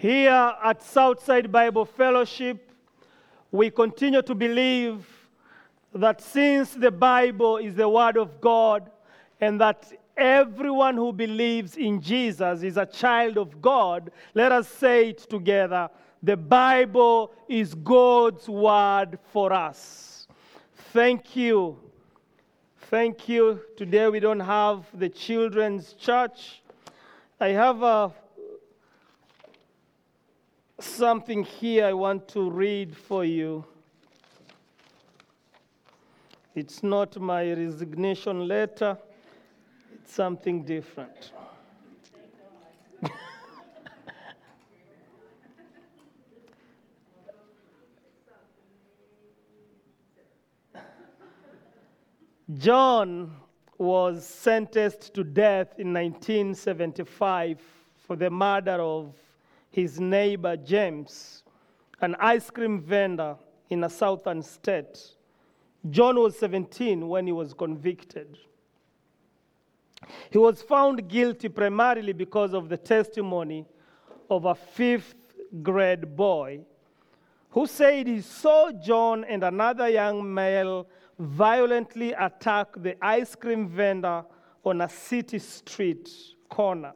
Here at Southside Bible Fellowship, we continue to believe that since the Bible is the Word of God and that everyone who believes in Jesus is a child of God, let us say it together the Bible is God's Word for us. Thank you. Thank you. Today we don't have the children's church. I have a something here I want to read for you. It's not my resignation letter, it's something different. John was sentenced to death in 1975 for the murder of his neighbor James, an ice cream vendor in a southern state. John was 17 when he was convicted. He was found guilty primarily because of the testimony of a fifth grade boy who said he saw John and another young male violently attack the ice cream vendor on a city street corner.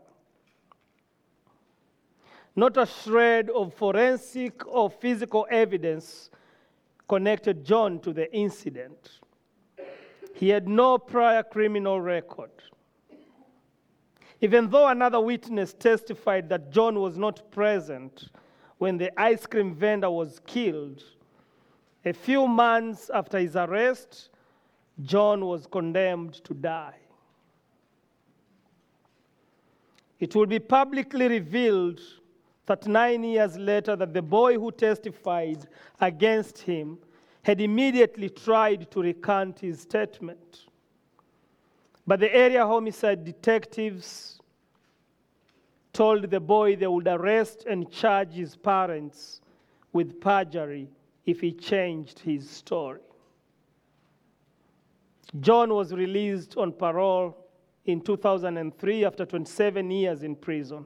Not a shred of forensic or physical evidence connected John to the incident. He had no prior criminal record. Even though another witness testified that John was not present when the ice cream vendor was killed, a few months after his arrest, John was condemned to die. It will be publicly revealed that nine years later that the boy who testified against him had immediately tried to recant his statement. But the area homicide detectives told the boy they would arrest and charge his parents with perjury if he changed his story. John was released on parole in 2003 after 27 years in prison.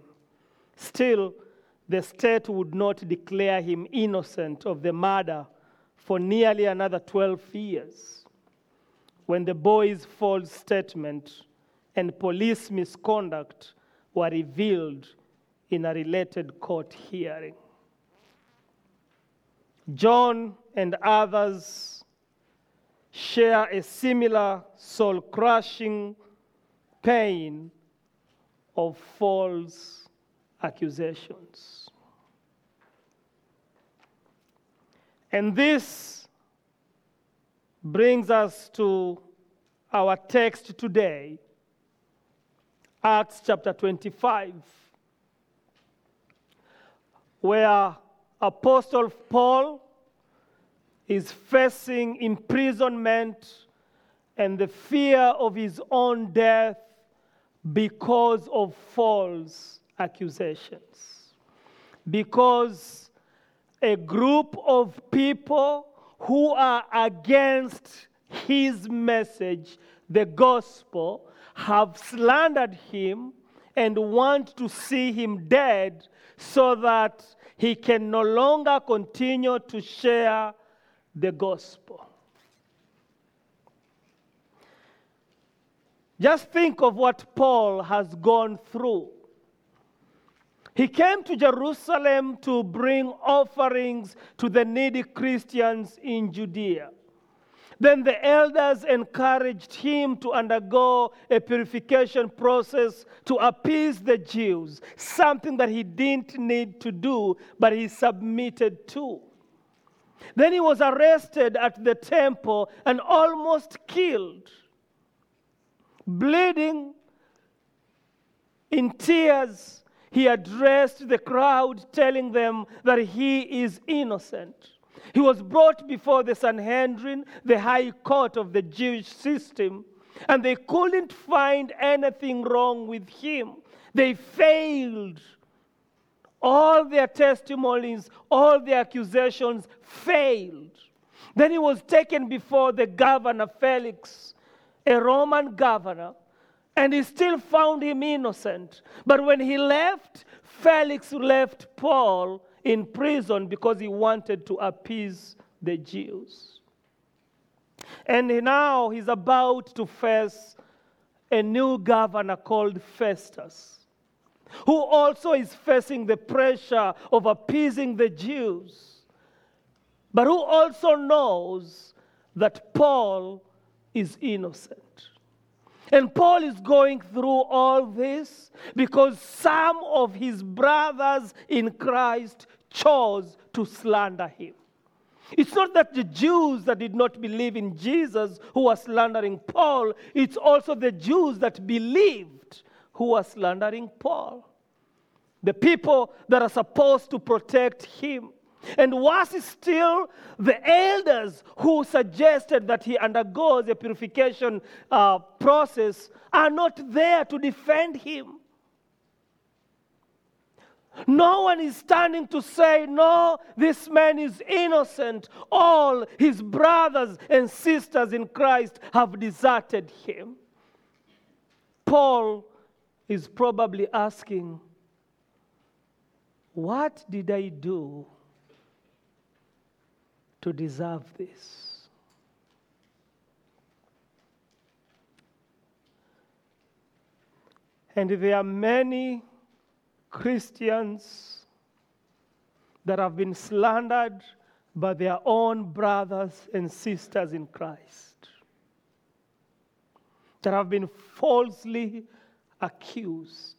Still, the state would not declare him innocent of the murder for nearly another 12 years. When the boy's false statement and police misconduct were revealed in a related court hearing. John and others share a similar soul crushing pain of false accusations. And this brings us to our text today, Acts chapter 25, where Apostle Paul is facing imprisonment and the fear of his own death because of false accusations. Because a group of people who are against his message, the gospel, have slandered him and want to see him dead so that he can no longer continue to share the gospel. Just think of what Paul has gone through. He came to Jerusalem to bring offerings to the needy Christians in Judea. Then the elders encouraged him to undergo a purification process to appease the Jews, something that he didn't need to do, but he submitted to. Then he was arrested at the temple and almost killed, bleeding in tears. He addressed the crowd, telling them that he is innocent. He was brought before the Sanhedrin, the high court of the Jewish system, and they couldn't find anything wrong with him. They failed. All their testimonies, all their accusations failed. Then he was taken before the governor, Felix, a Roman governor, And he still found him innocent. But when he left, Felix left Paul in prison because he wanted to appease the Jews. And now he's about to face a new governor called Festus, who also is facing the pressure of appeasing the Jews, but who also knows that Paul is innocent. And Paul is going through all this because some of his brothers in Christ chose to slander him. It's not that the Jews that did not believe in Jesus who were slandering Paul, it's also the Jews that believed who were slandering Paul. The people that are supposed to protect him. And worse still, the elders who suggested that he undergoes a purification uh, process are not there to defend him. No one is standing to say, No, this man is innocent. All his brothers and sisters in Christ have deserted him. Paul is probably asking, What did I do to deserve this? And there are many Christians that have been slandered by their own brothers and sisters in Christ, that have been falsely accused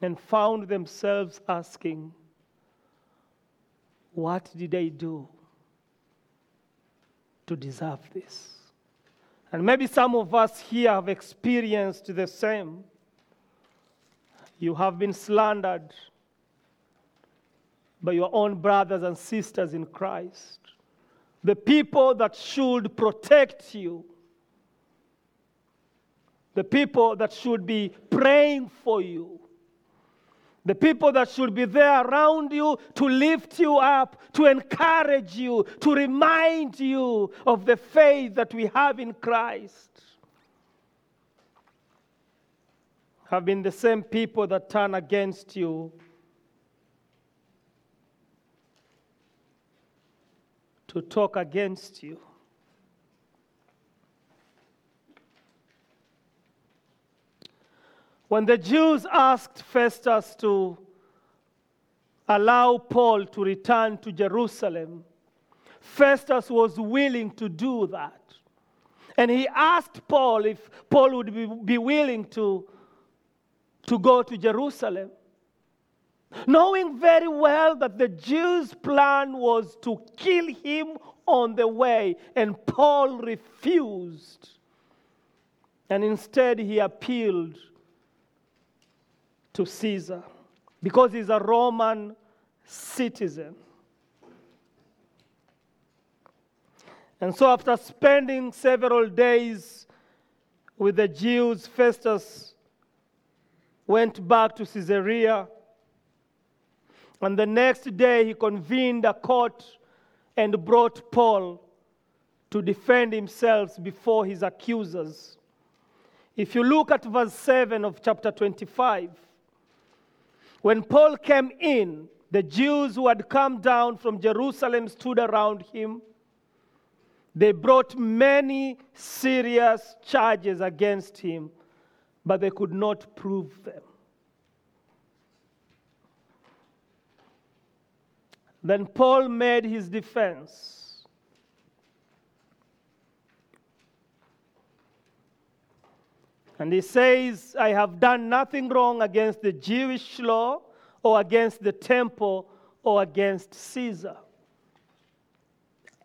and found themselves asking, What did I do to deserve this? And maybe some of us here have experienced the same. You have been slandered by your own brothers and sisters in Christ, the people that should protect you, the people that should be praying for you the people that should be there around you to lift you up, to encourage you, to remind you of the faith that we have in Christ, have been the same people that turn against you. To talk against you. When the Jews asked Festus to allow Paul to return to Jerusalem, Festus was willing to do that. And he asked Paul if Paul would be, willing to, to go to Jerusalem. Knowing very well that the Jews' plan was to kill him on the way, and Paul refused. And instead, he appealed to Caesar because he's a Roman citizen. And so, after spending several days with the Jews, Festus went back to Caesarea. And the next day, he convened a court and brought Paul to defend himself before his accusers. If you look at verse 7 of chapter 25, when Paul came in, the Jews who had come down from Jerusalem stood around him. They brought many serious charges against him, but they could not prove them. Then Paul made his defense. And he says, I have done nothing wrong against the Jewish law or against the temple or against Caesar.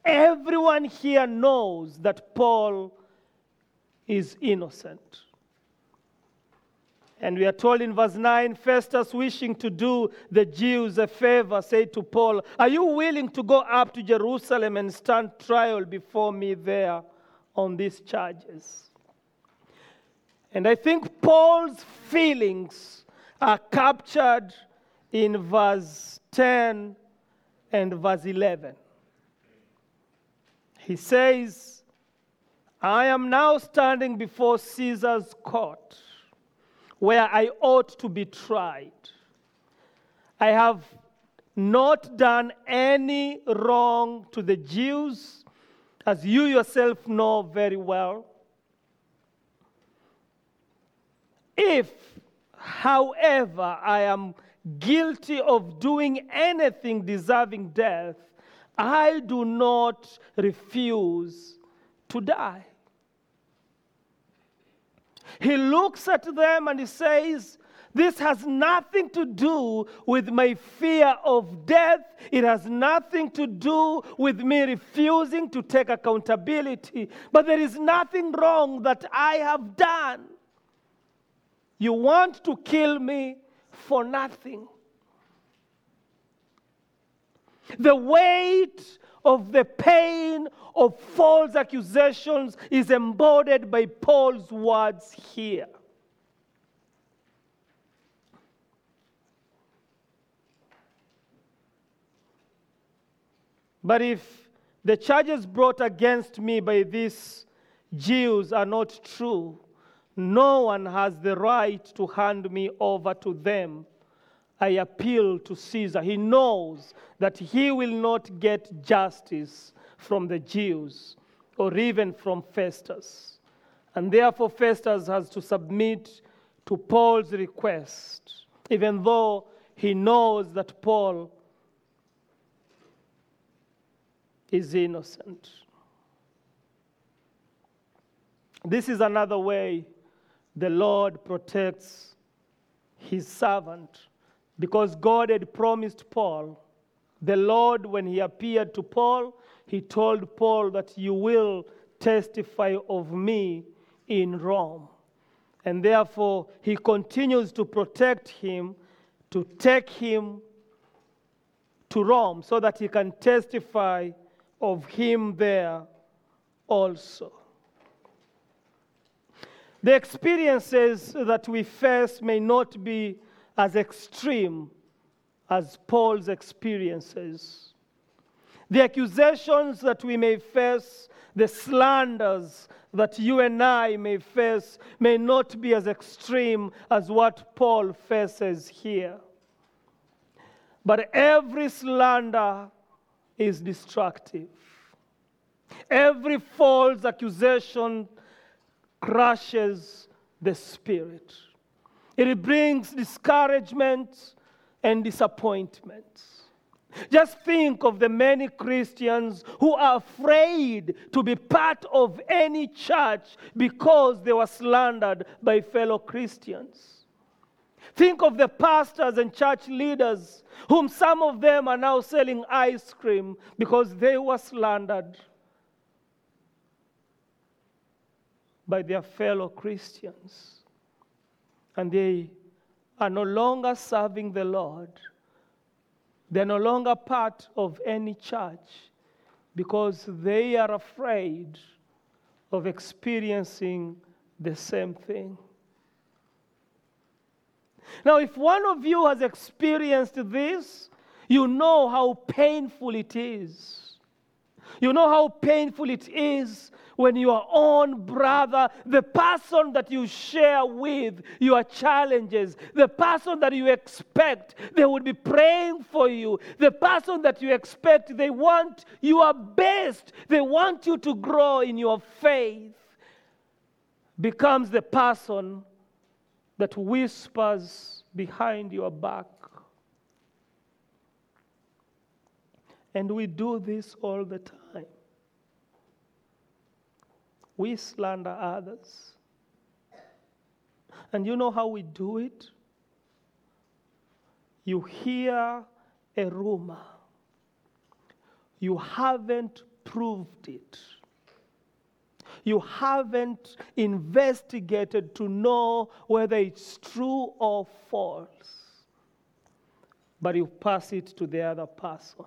Everyone here knows that Paul is innocent. And we are told in verse 9 Festus, wishing to do the Jews a favor, said to Paul, Are you willing to go up to Jerusalem and stand trial before me there on these charges? And I think Paul's feelings are captured in verse 10 and verse 11. He says, I am now standing before Caesar's court, where I ought to be tried. I have not done any wrong to the Jews, as you yourself know very well. If, however, I am guilty of doing anything deserving death, I do not refuse to die. He looks at them and he says, This has nothing to do with my fear of death. It has nothing to do with me refusing to take accountability. But there is nothing wrong that I have done. You want to kill me for nothing. The weight of the pain of false accusations is embodied by Paul's words here. But if the charges brought against me by these Jews are not true, no one has the right to hand me over to them. I appeal to Caesar. He knows that he will not get justice from the Jews or even from Festus. And therefore, Festus has to submit to Paul's request, even though he knows that Paul is innocent. This is another way the Lord protects his servant because God had promised Paul. The Lord, when he appeared to Paul, he told Paul that you will testify of me in Rome. And therefore, he continues to protect him, to take him to Rome so that he can testify of him there also. The experiences that we face may not be as extreme as Paul's experiences. The accusations that we may face, the slanders that you and I may face, may not be as extreme as what Paul faces here. But every slander is destructive. Every false accusation crushes the spirit. It brings discouragement and disappointment. Just think of the many Christians who are afraid to be part of any church because they were slandered by fellow Christians. Think of the pastors and church leaders, whom some of them are now selling ice cream because they were slandered by their fellow Christians. And they are no longer serving the Lord. They're no longer part of any church because they are afraid of experiencing the same thing. Now, if one of you has experienced this, you know how painful it is. You know how painful it is when your own brother, the person that you share with your challenges, the person that you expect they would be praying for you, the person that you expect they want your best, they want you to grow in your faith, becomes the person that whispers behind your back. And we do this all the time we slander others. And you know how we do it? You hear a rumor, you haven't proved it. You haven't investigated to know whether it's true or false, but you pass it to the other person.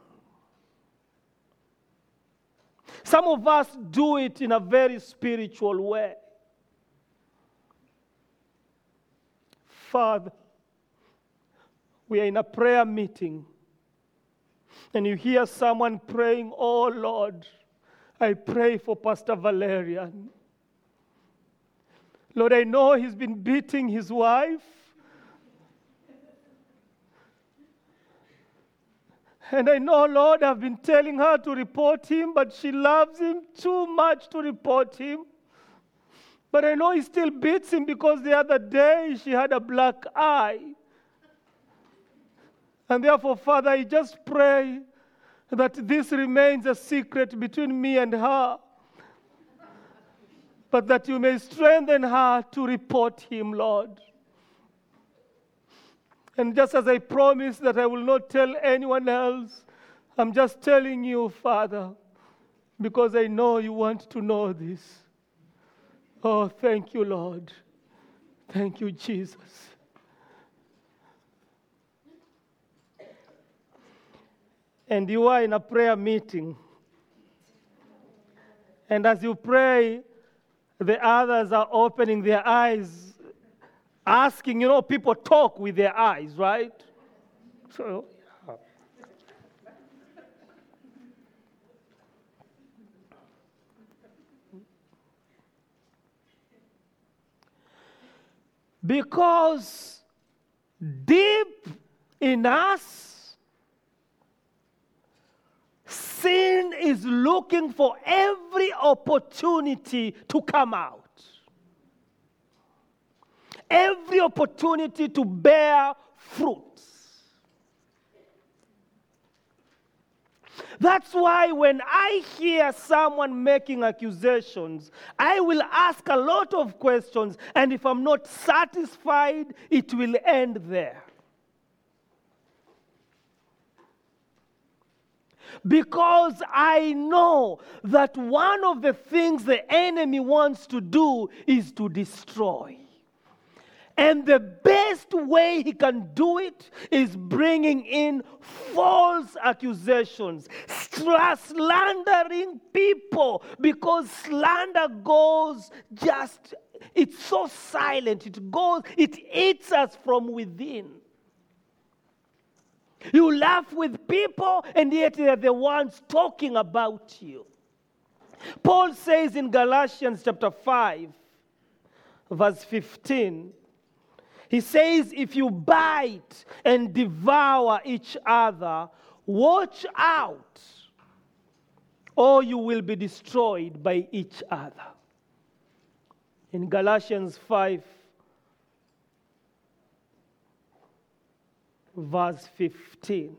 Some of us do it in a very spiritual way. Father, we are in a prayer meeting, and you hear someone praying, Oh Lord, I pray for Pastor Valerian. Lord, I know he's been beating his wife. And I know, Lord, I've been telling her to report him, but she loves him too much to report him. But I know he still beats him because the other day she had a black eye. And therefore, Father, I just pray that this remains a secret between me and her, but that you may strengthen her to report him, Lord. And just as I promised that I will not tell anyone else, I'm just telling you, Father, because I know you want to know this. Oh, thank you, Lord. Thank you, Jesus. And you are in a prayer meeting. And as you pray, the others are opening their eyes asking, you know, people talk with their eyes, right? So. Because deep in us, sin is looking for every opportunity to come out every opportunity to bear fruits. That's why when I hear someone making accusations, I will ask a lot of questions, and if I'm not satisfied, it will end there. Because I know that one of the things the enemy wants to do is to destroy. And the best way he can do it is bringing in false accusations, slandering people, because slander goes just, it's so silent. It goes, it eats us from within. You laugh with people, and yet they're the ones talking about you. Paul says in Galatians chapter 5, verse 15, he says, if you bite and devour each other, watch out, or you will be destroyed by each other. In Galatians 5, verse 15.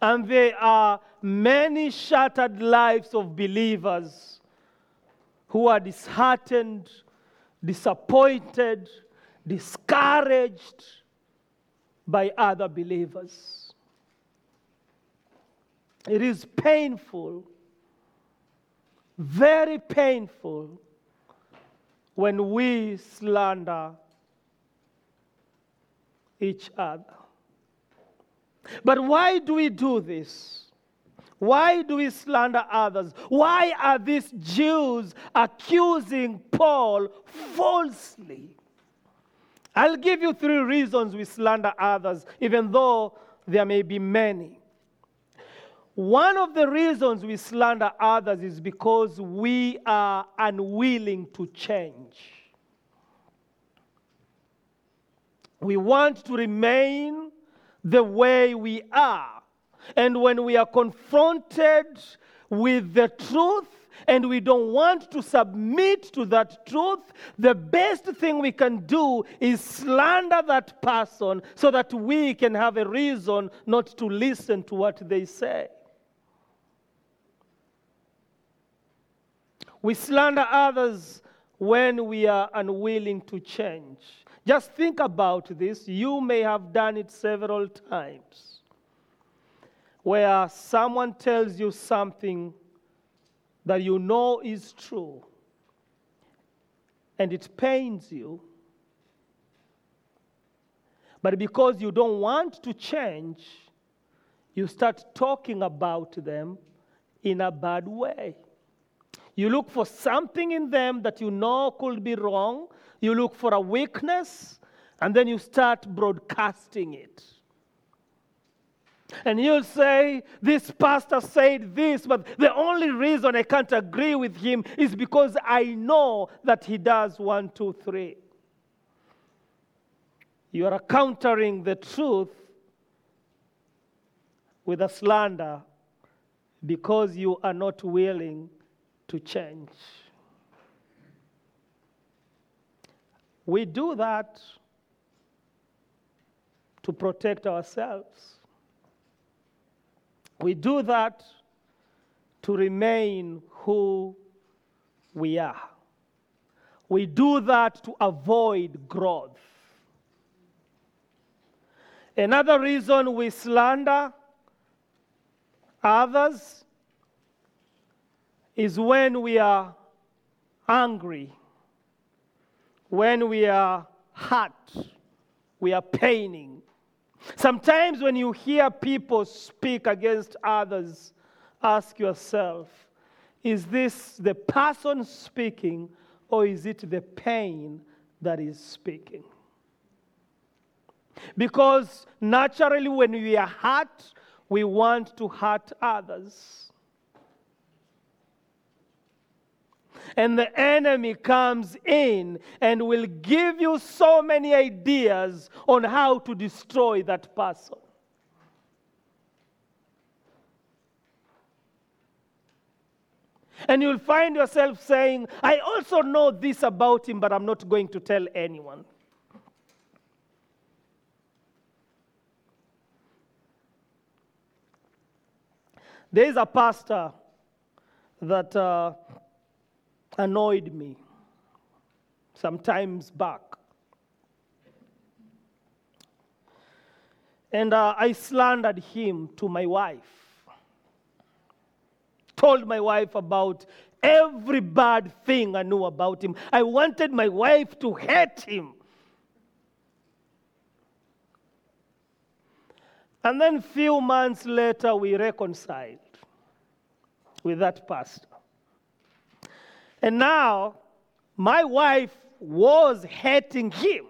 And there are many shattered lives of believers who are disheartened, disappointed, discouraged by other believers. It is painful, very painful, when we slander each other. But why do we do this? Why do we slander others? Why are these Jews accusing Paul falsely? I'll give you three reasons we slander others, even though there may be many. One of the reasons we slander others is because we are unwilling to change. We want to remain the way we are. And when we are confronted with the truth, and we don't want to submit to that truth, the best thing we can do is slander that person so that we can have a reason not to listen to what they say. We slander others when we are unwilling to change. Just think about this. You may have done it several times where someone tells you something that you know is true and it pains you, but because you don't want to change, you start talking about them in a bad way. You look for something in them that you know could be wrong, you look for a weakness, and then you start broadcasting it. And you'll say, This pastor said this, but the only reason I can't agree with him is because I know that he does one, two, three. You are countering the truth with a slander because you are not willing to change. We do that to protect ourselves. We do that to remain who we are. We do that to avoid growth. Another reason we slander others is when we are angry, when we are hurt, we are paining. Sometimes when you hear people speak against others, ask yourself is this the person speaking or is it the pain that is speaking? Because naturally, when we are hurt, we want to hurt others. And the enemy comes in and will give you so many ideas on how to destroy that person. And you'll find yourself saying, I also know this about him, but I'm not going to tell anyone. There is a pastor that uh, annoyed me sometimes back. And uh, I slandered him to my wife. Told my wife about every bad thing I knew about him. I wanted my wife to hate him. And then few months later we reconciled with that pastor. And now my wife was hating him.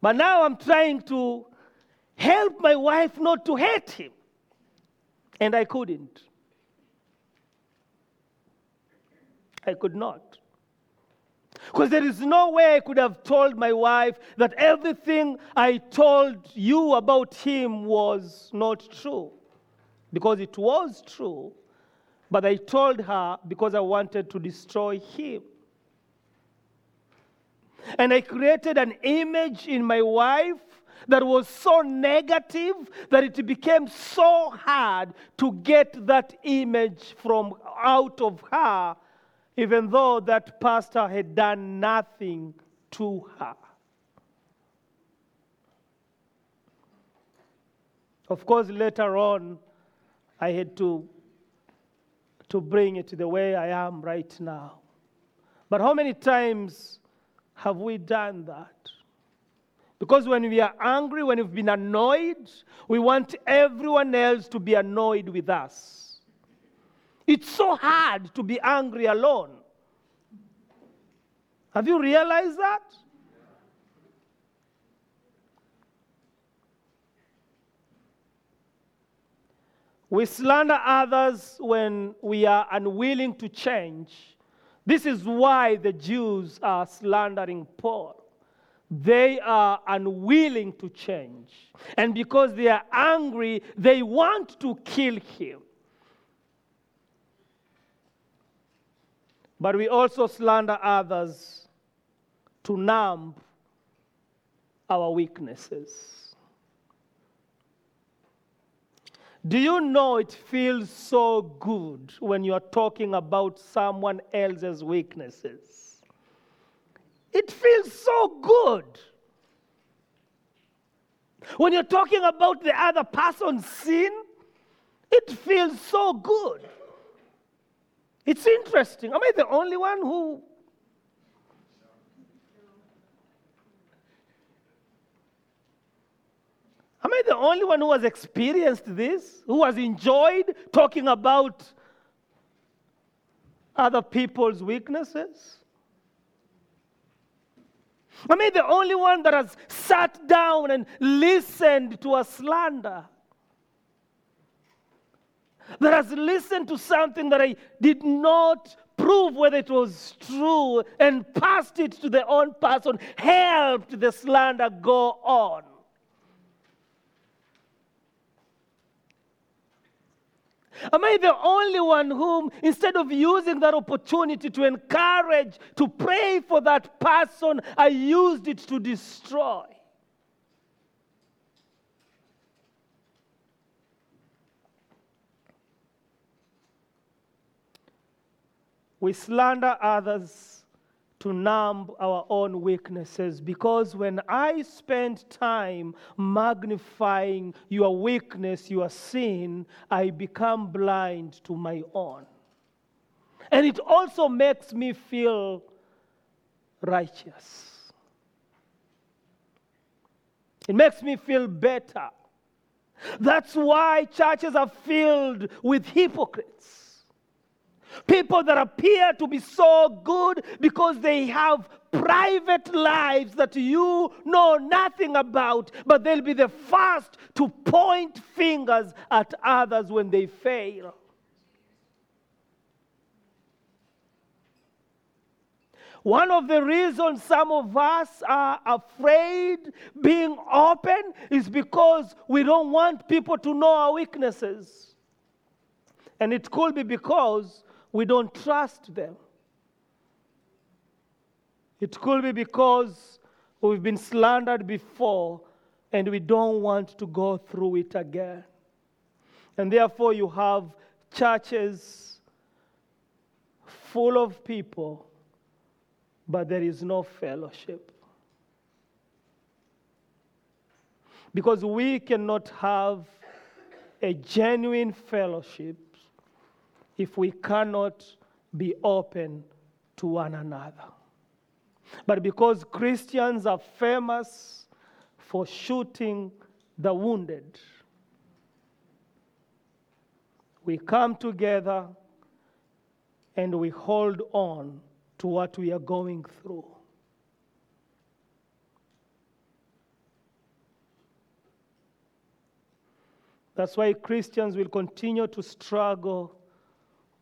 But now I'm trying to help my wife not to hate him. And I couldn't. I could not. Because there is no way I could have told my wife that everything I told you about him was not true. Because it was true. But I told her because I wanted to destroy him. And I created an image in my wife that was so negative that it became so hard to get that image from out of her, even though that pastor had done nothing to her. Of course, later on, I had to to bring it the way I am right now. But how many times have we done that? Because when we are angry, when we've been annoyed, we want everyone else to be annoyed with us. It's so hard to be angry alone. Have you realized that? We slander others when we are unwilling to change. This is why the Jews are slandering Paul. They are unwilling to change. And because they are angry, they want to kill him. But we also slander others to numb our weaknesses. Do you know it feels so good when you're talking about someone else's weaknesses? It feels so good. When you're talking about the other person's sin, it feels so good. It's interesting. Am I the only one who Am I the only one who has experienced this? Who has enjoyed talking about other people's weaknesses? Am I the only one that has sat down and listened to a slander? that has listened to something that I did not prove whether it was true and passed it to the own person, helped the slander go on. Am I the only one whom, instead of using that opportunity to encourage, to pray for that person, I used it to destroy? We slander others to numb our own weaknesses because when I spend time magnifying your weakness, your sin, I become blind to my own. And it also makes me feel righteous. It makes me feel better. That's why churches are filled with hypocrites. People that appear to be so good because they have private lives that you know nothing about, but they'll be the first to point fingers at others when they fail. One of the reasons some of us are afraid being open is because we don't want people to know our weaknesses. And it could be because we don't trust them. It could be because we've been slandered before and we don't want to go through it again. And therefore, you have churches full of people, but there is no fellowship. Because we cannot have a genuine fellowship if we cannot be open to one another. But because Christians are famous for shooting the wounded, we come together and we hold on to what we are going through. That's why Christians will continue to struggle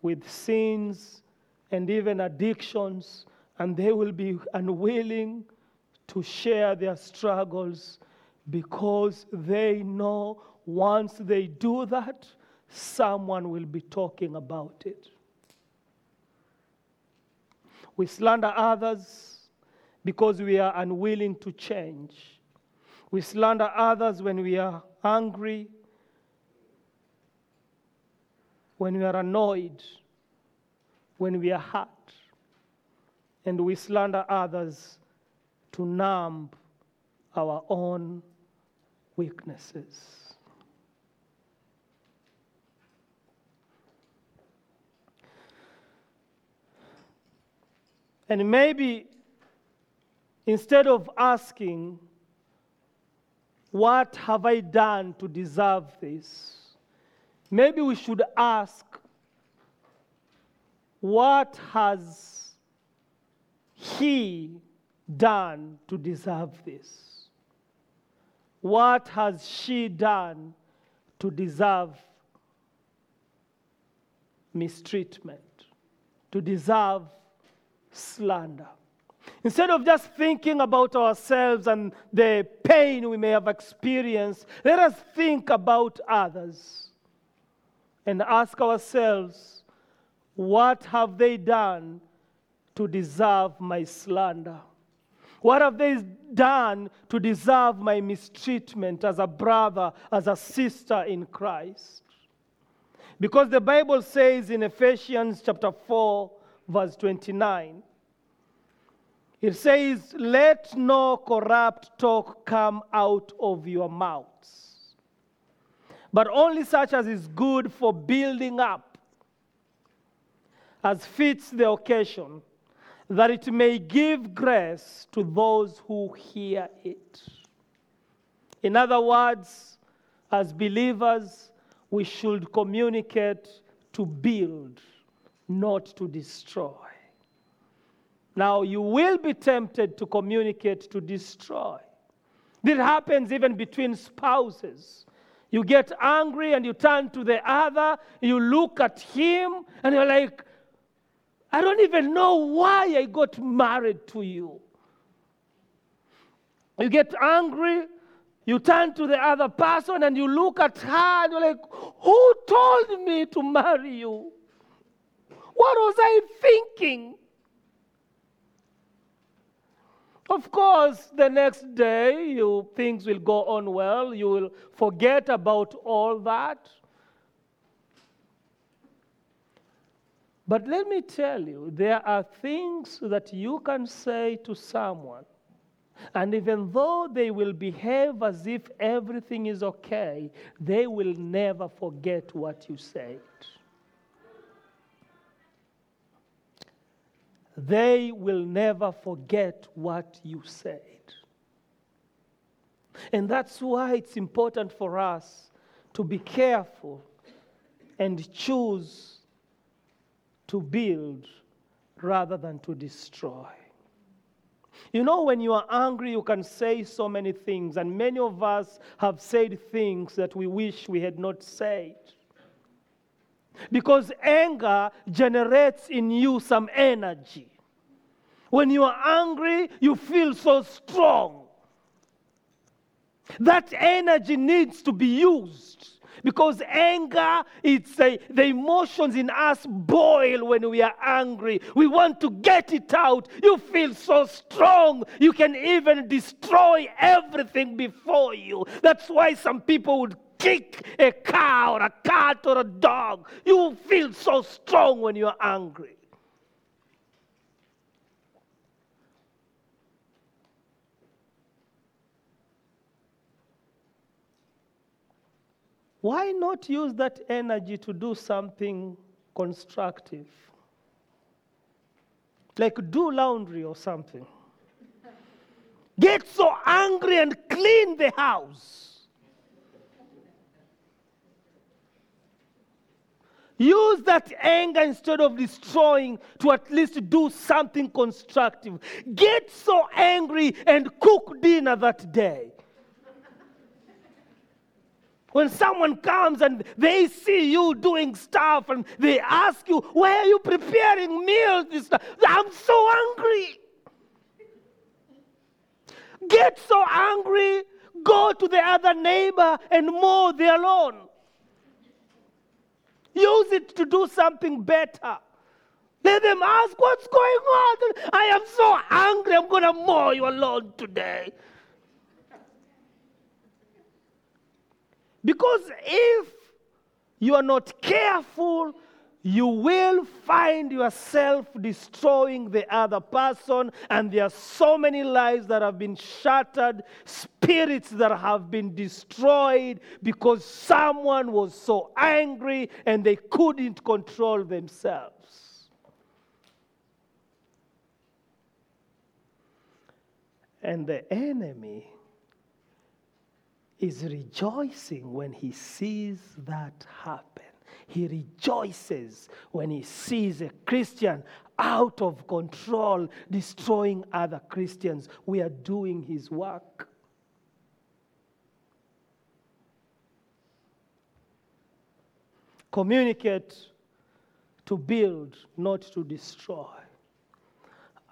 with sins and even addictions, and they will be unwilling to share their struggles because they know once they do that, someone will be talking about it. We slander others because we are unwilling to change. We slander others when we are angry when we are annoyed, when we are hurt, and we slander others to numb our own weaknesses. And maybe instead of asking, What have I done to deserve this? Maybe we should ask what has he done to deserve this? What has she done to deserve mistreatment, to deserve slander? Instead of just thinking about ourselves and the pain we may have experienced, let us think about others and ask ourselves, what have they done to deserve my slander? What have they done to deserve my mistreatment as a brother, as a sister in Christ? Because the Bible says in Ephesians chapter 4, verse 29, it says, Let no corrupt talk come out of your mouths but only such as is good for building up, as fits the occasion, that it may give grace to those who hear it. In other words, as believers, we should communicate to build, not to destroy. Now, you will be tempted to communicate to destroy. This happens even between spouses. You get angry and you turn to the other, you look at him, and you're like, I don't even know why I got married to you. You get angry, you turn to the other person, and you look at her, and you're like, Who told me to marry you? What was I thinking? Of course, the next day you, things will go on well. You will forget about all that. But let me tell you, there are things that you can say to someone, and even though they will behave as if everything is okay, they will never forget what you said. They will never forget what you said. And that's why it's important for us to be careful and choose to build rather than to destroy. You know, when you are angry, you can say so many things, and many of us have said things that we wish we had not said. Because anger generates in you some energy. When you are angry, you feel so strong. That energy needs to be used because anger, it's a, the emotions in us boil when we are angry. We want to get it out. You feel so strong, you can even destroy everything before you. That's why some people would kick a cow or a cat or a dog. You feel so strong when you're angry. Why not use that energy to do something constructive? Like do laundry or something. Get so angry and clean the house. Use that anger instead of destroying to at least do something constructive. Get so angry and cook dinner that day. When someone comes and they see you doing stuff and they ask you, Why are you preparing meals? This I'm so angry. Get so angry, go to the other neighbor and mow their lawn. Use it to do something better. Let them ask, What's going on? I am so angry, I'm going to mow your lawn today. Because if you are not careful, you will find yourself destroying the other person, and there are so many lives that have been shattered, spirits that have been destroyed because someone was so angry and they couldn't control themselves. And the enemy is rejoicing when he sees that happen. He rejoices when he sees a Christian out of control, destroying other Christians. We are doing his work. Communicate to build, not to destroy.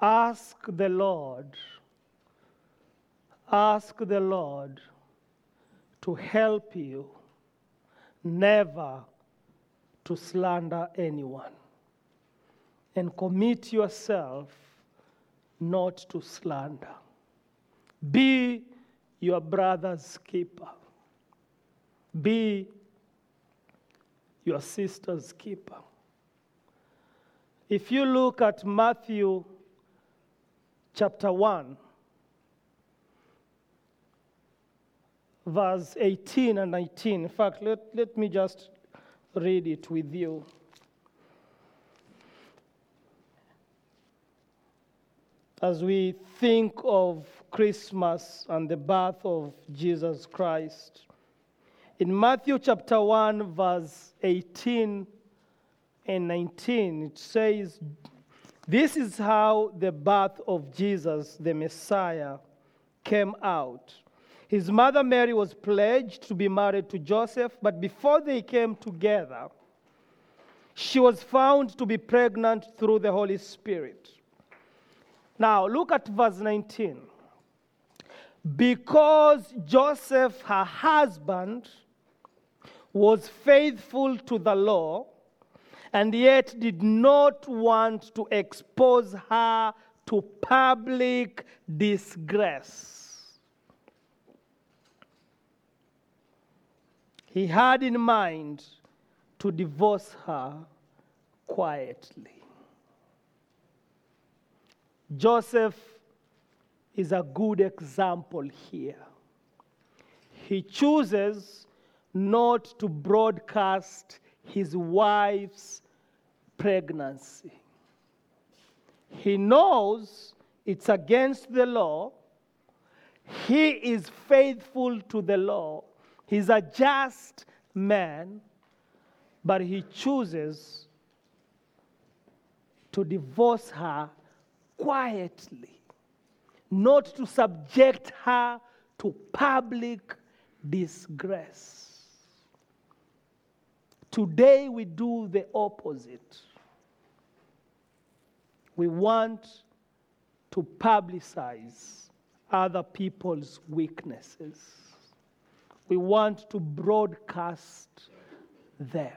Ask the Lord. Ask the Lord to help you never to slander anyone. And commit yourself not to slander. Be your brother's keeper. Be your sister's keeper. If you look at Matthew chapter 1, verse 18 and 19. In fact, let, let me just read it with you. As we think of Christmas and the birth of Jesus Christ, in Matthew chapter 1, verse 18 and 19, it says, This is how the birth of Jesus, the Messiah, came out. His mother Mary was pledged to be married to Joseph, but before they came together, she was found to be pregnant through the Holy Spirit. Now, look at verse 19. Because Joseph, her husband, was faithful to the law and yet did not want to expose her to public disgrace. He had in mind to divorce her quietly. Joseph is a good example here. He chooses not to broadcast his wife's pregnancy. He knows it's against the law. He is faithful to the law. He's a just man, but he chooses to divorce her quietly, not to subject her to public disgrace. Today we do the opposite. We want to publicize other people's weaknesses. We want to broadcast them.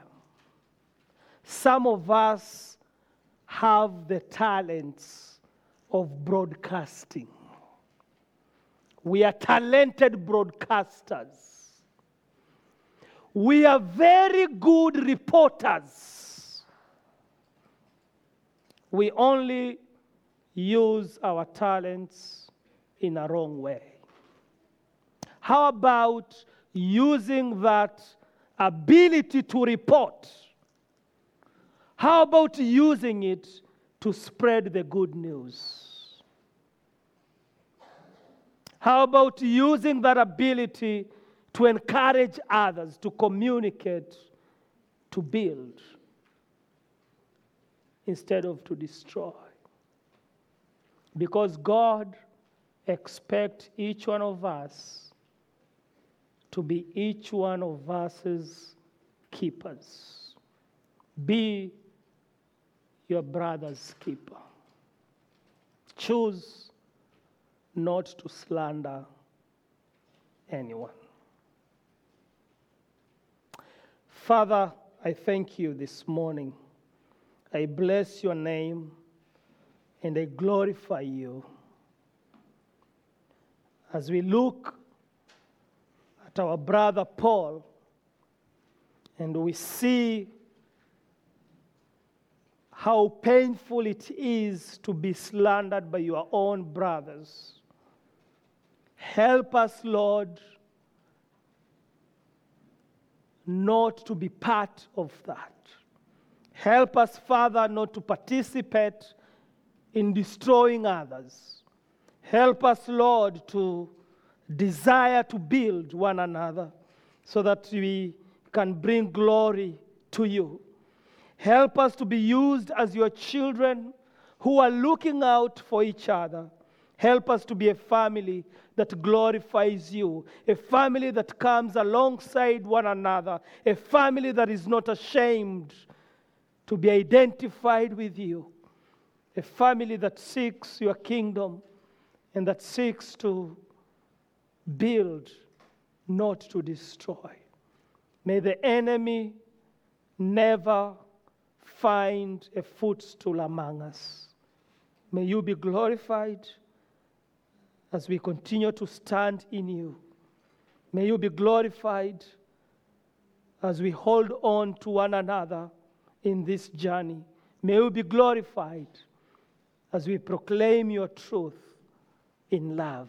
Some of us have the talents of broadcasting. We are talented broadcasters. We are very good reporters. We only use our talents in a wrong way. How about using that ability to report? How about using it to spread the good news? How about using that ability to encourage others, to communicate, to build, instead of to destroy? Because God expects each one of us to be each one of us's keepers. Be your brother's keeper. Choose not to slander anyone. Father, I thank you this morning. I bless your name and I glorify you. As we look at our brother Paul and we see how painful it is to be slandered by your own brothers. Help us, Lord, not to be part of that. Help us, Father, not to participate in destroying others. Help us, Lord, to desire to build one another so that we can bring glory to you. Help us to be used as your children who are looking out for each other. Help us to be a family that glorifies you, a family that comes alongside one another, a family that is not ashamed to be identified with you, a family that seeks your kingdom and that seeks to build, not to destroy. May the enemy never find a footstool among us. May you be glorified as we continue to stand in you. May you be glorified as we hold on to one another in this journey. May you be glorified as we proclaim your truth in love.